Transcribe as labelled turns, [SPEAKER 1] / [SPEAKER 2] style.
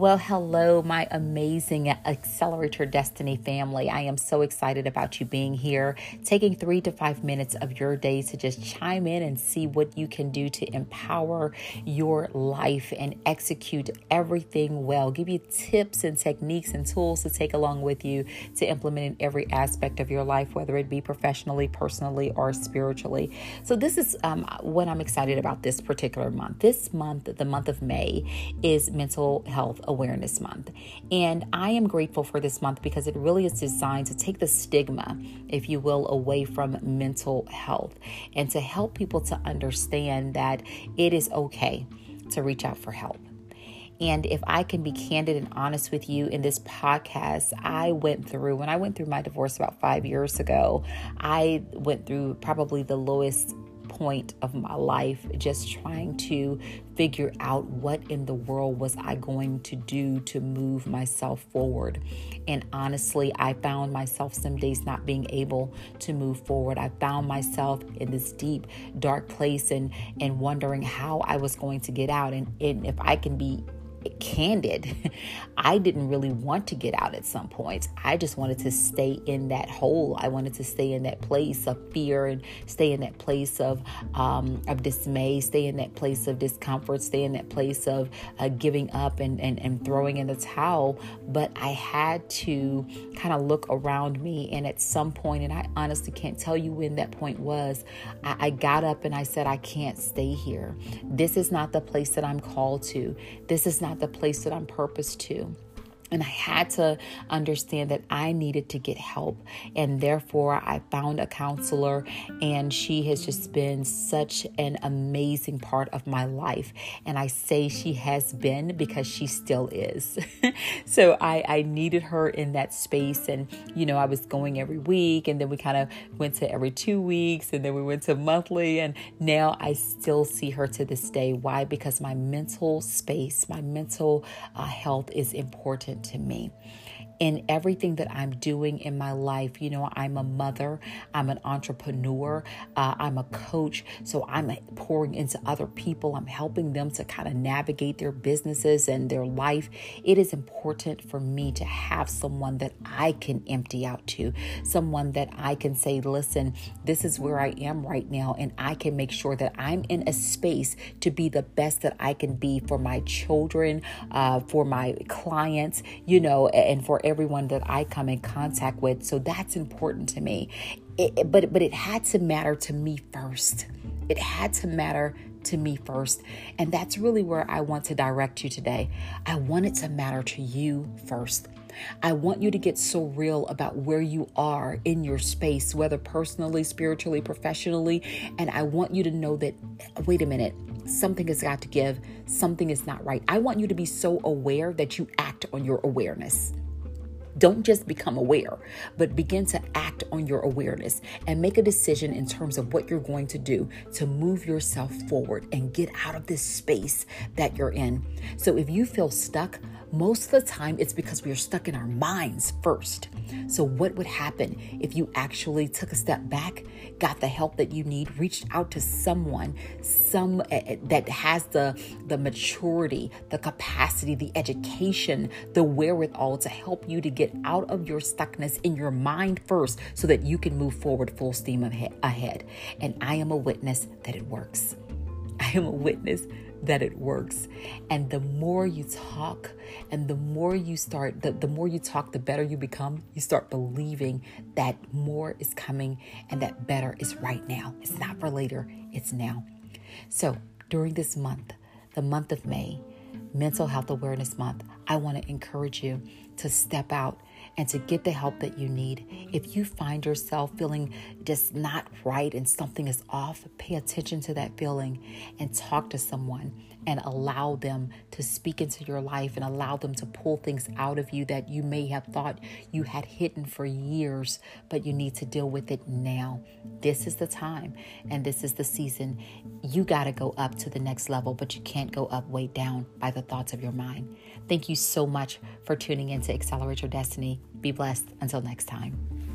[SPEAKER 1] Well, hello, my amazing Accelerate Your Destiny family. I am so excited about you being here, taking three to five minutes of your day to just chime in and see what you can do to empower your life and execute everything well. Give you tips and techniques and tools to take along with you to implement in every aspect of your life, whether it be professionally, personally, or spiritually. So, this is um, what I'm excited about this particular month. This month, the month of May, is mental health Awareness Month. And I am grateful for this month because it really is designed to take the stigma, if you will, away from mental health and to help people to understand that it is okay to reach out for help. And if I can be candid and honest with you in this podcast, I went through, when I went through my divorce about five years ago, I went through probably the lowest point of my life just trying to figure out what in the world was I going to do to move myself forward. And honestly, I found myself some days not being able to move forward. I found myself in this deep, dark place and and wondering how I was going to get out and, and if I can be candid, I didn't really want to get out at some points. I just wanted to stay in that hole. I wanted to stay in that place of fear and stay in that place of um, of dismay, stay in that place of discomfort, stay in that place of uh, giving up and, and, and throwing in the towel. But I had to kind of look around me. And at some point, and I honestly can't tell you when that point was, I, I got up and I said, I can't stay here. This is not the place that I'm called to. This is not not the place that I'm purposed to. And I had to understand that I needed to get help. And therefore, I found a counselor, and she has just been such an amazing part of my life. And I say she has been because she still is. so I, I needed her in that space. And, you know, I was going every week, and then we kind of went to every two weeks, and then we went to monthly. And now I still see her to this day. Why? Because my mental space, my mental uh, health is important to me in everything that I'm doing in my life. You know, I'm a mother, I'm an entrepreneur, uh, I'm a coach. So I'm pouring into other people, I'm helping them to kind of navigate their businesses and their life. It is important for me to have someone that I can empty out to, someone that I can say, listen, this is where I am right now, and I can make sure that I'm in a space to be the best that I can be for my children, uh, for my clients, you know, and for everyone that I come in contact with. So that's important to me. It, but but it had to matter to me first. It had to matter to me first. And that's really where I want to direct you today. I want it to matter to you first. I want you to get so real about where you are in your space, whether personally, spiritually, professionally. And I want you to know that, wait a minute, something has got to give, something is not right. I want you to be so aware that you act on your awareness. Don't just become aware, but begin to act on your awareness and make a decision in terms of what you're going to do to move yourself forward and get out of this space that you're in. So if you feel stuck, most of the time it's because we are stuck in our minds first. So, what would happen if you actually took a step back, got the help that you need, reached out to someone, some uh, that has the the maturity, the capacity, the education, the wherewithal to help you to get out of your stuckness in your mind first, so that you can move forward full steam ahead. And I am a witness that it works. I am a witness that it works. And the more you talk and the more you start, the, the more you talk, the better you become. You start believing that more is coming and that better is right now. It's not for later, it's now. So during this month, the month of May, Mental Health Awareness Month, I want to encourage you to step out and to get the help that you need. If you find yourself feeling just not right and something is off, pay attention to that feeling and talk to someone and allow them to speak into your life and allow them to pull things out of you that you may have thought you had hidden for years, but you need to deal with it now. This is the time and this is the season. You got to go up to the next level, but you can't go up way down by the thoughts of your mind. Thank you so much for tuning in to Accelerate Your Destiny. Be blessed. Until next time.